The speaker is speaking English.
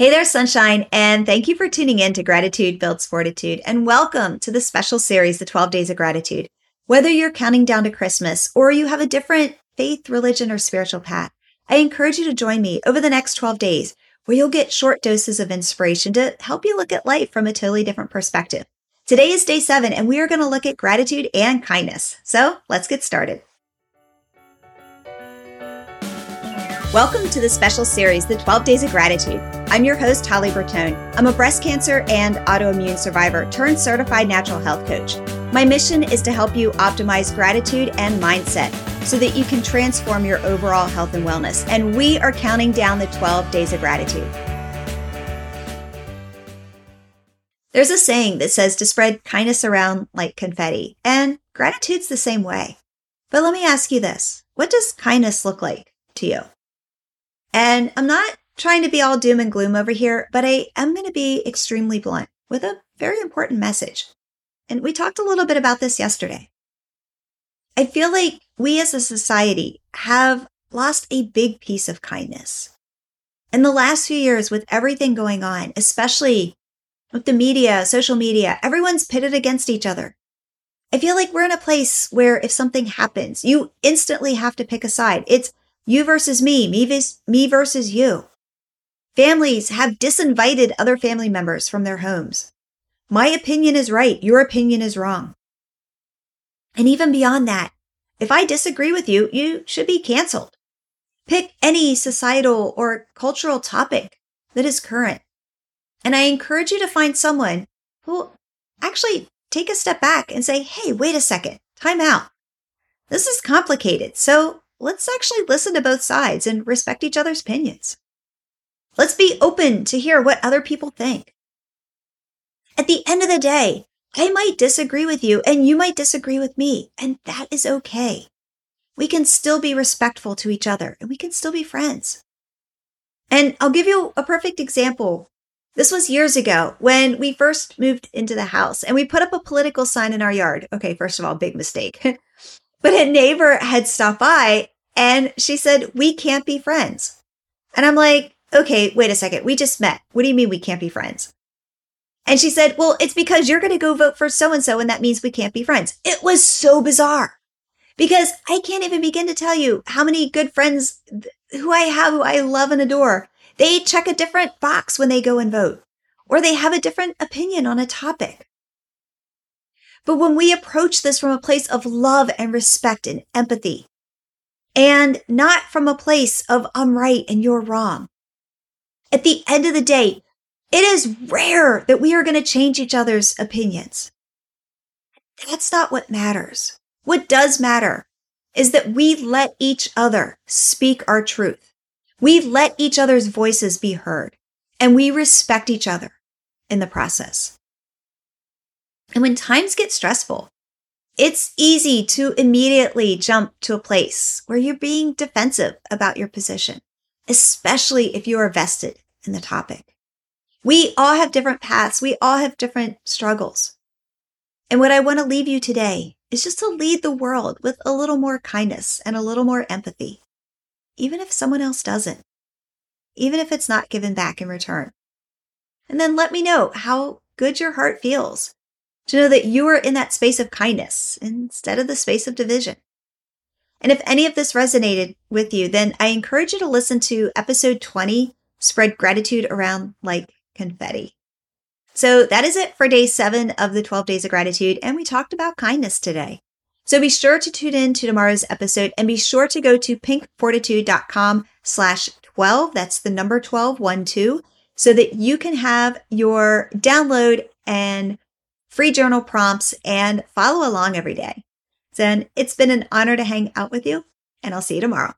Hey there, sunshine, and thank you for tuning in to Gratitude Builds Fortitude, and welcome to the special series, The 12 Days of Gratitude. Whether you're counting down to Christmas or you have a different faith, religion, or spiritual path, I encourage you to join me over the next 12 days where you'll get short doses of inspiration to help you look at life from a totally different perspective. Today is day seven, and we are going to look at gratitude and kindness. So let's get started. Welcome to the special series, The 12 Days of Gratitude. I'm your host, Holly Bertone. I'm a breast cancer and autoimmune survivor turned certified natural health coach. My mission is to help you optimize gratitude and mindset so that you can transform your overall health and wellness. And we are counting down the 12 days of gratitude. There's a saying that says to spread kindness around like confetti, and gratitude's the same way. But let me ask you this what does kindness look like to you? And I'm not trying to be all doom and gloom over here, but I am going to be extremely blunt with a very important message. And we talked a little bit about this yesterday. I feel like we as a society have lost a big piece of kindness. In the last few years, with everything going on, especially with the media, social media, everyone's pitted against each other. I feel like we're in a place where if something happens, you instantly have to pick a side. It's you versus me, me, vis- me versus you. Families have disinvited other family members from their homes. My opinion is right. Your opinion is wrong. And even beyond that, if I disagree with you, you should be canceled. Pick any societal or cultural topic that is current. And I encourage you to find someone who actually take a step back and say, Hey, wait a second, time out. This is complicated. So let's actually listen to both sides and respect each other's opinions. Let's be open to hear what other people think. At the end of the day, I might disagree with you and you might disagree with me, and that is okay. We can still be respectful to each other and we can still be friends. And I'll give you a perfect example. This was years ago when we first moved into the house and we put up a political sign in our yard. Okay, first of all, big mistake. but a neighbor had stopped by and she said, We can't be friends. And I'm like, Okay, wait a second. We just met. What do you mean we can't be friends? And she said, Well, it's because you're going to go vote for so and so, and that means we can't be friends. It was so bizarre because I can't even begin to tell you how many good friends who I have, who I love and adore. They check a different box when they go and vote, or they have a different opinion on a topic. But when we approach this from a place of love and respect and empathy, and not from a place of I'm right and you're wrong. At the end of the day, it is rare that we are going to change each other's opinions. That's not what matters. What does matter is that we let each other speak our truth. We let each other's voices be heard and we respect each other in the process. And when times get stressful, it's easy to immediately jump to a place where you're being defensive about your position, especially if you are vested in the topic. We all have different paths. We all have different struggles. And what I want to leave you today is just to lead the world with a little more kindness and a little more empathy, even if someone else doesn't, even if it's not given back in return. And then let me know how good your heart feels to know that you are in that space of kindness instead of the space of division. And if any of this resonated with you, then I encourage you to listen to episode 20, Spread Gratitude Around Like Confetti. So that is it for day seven of the 12 Days of Gratitude. And we talked about kindness today. So be sure to tune in to tomorrow's episode and be sure to go to pinkfortitude.com slash 12. That's the number 12, 1, 2, so that you can have your download and free journal prompts, and follow along every day. Then it's been an honor to hang out with you, and I'll see you tomorrow.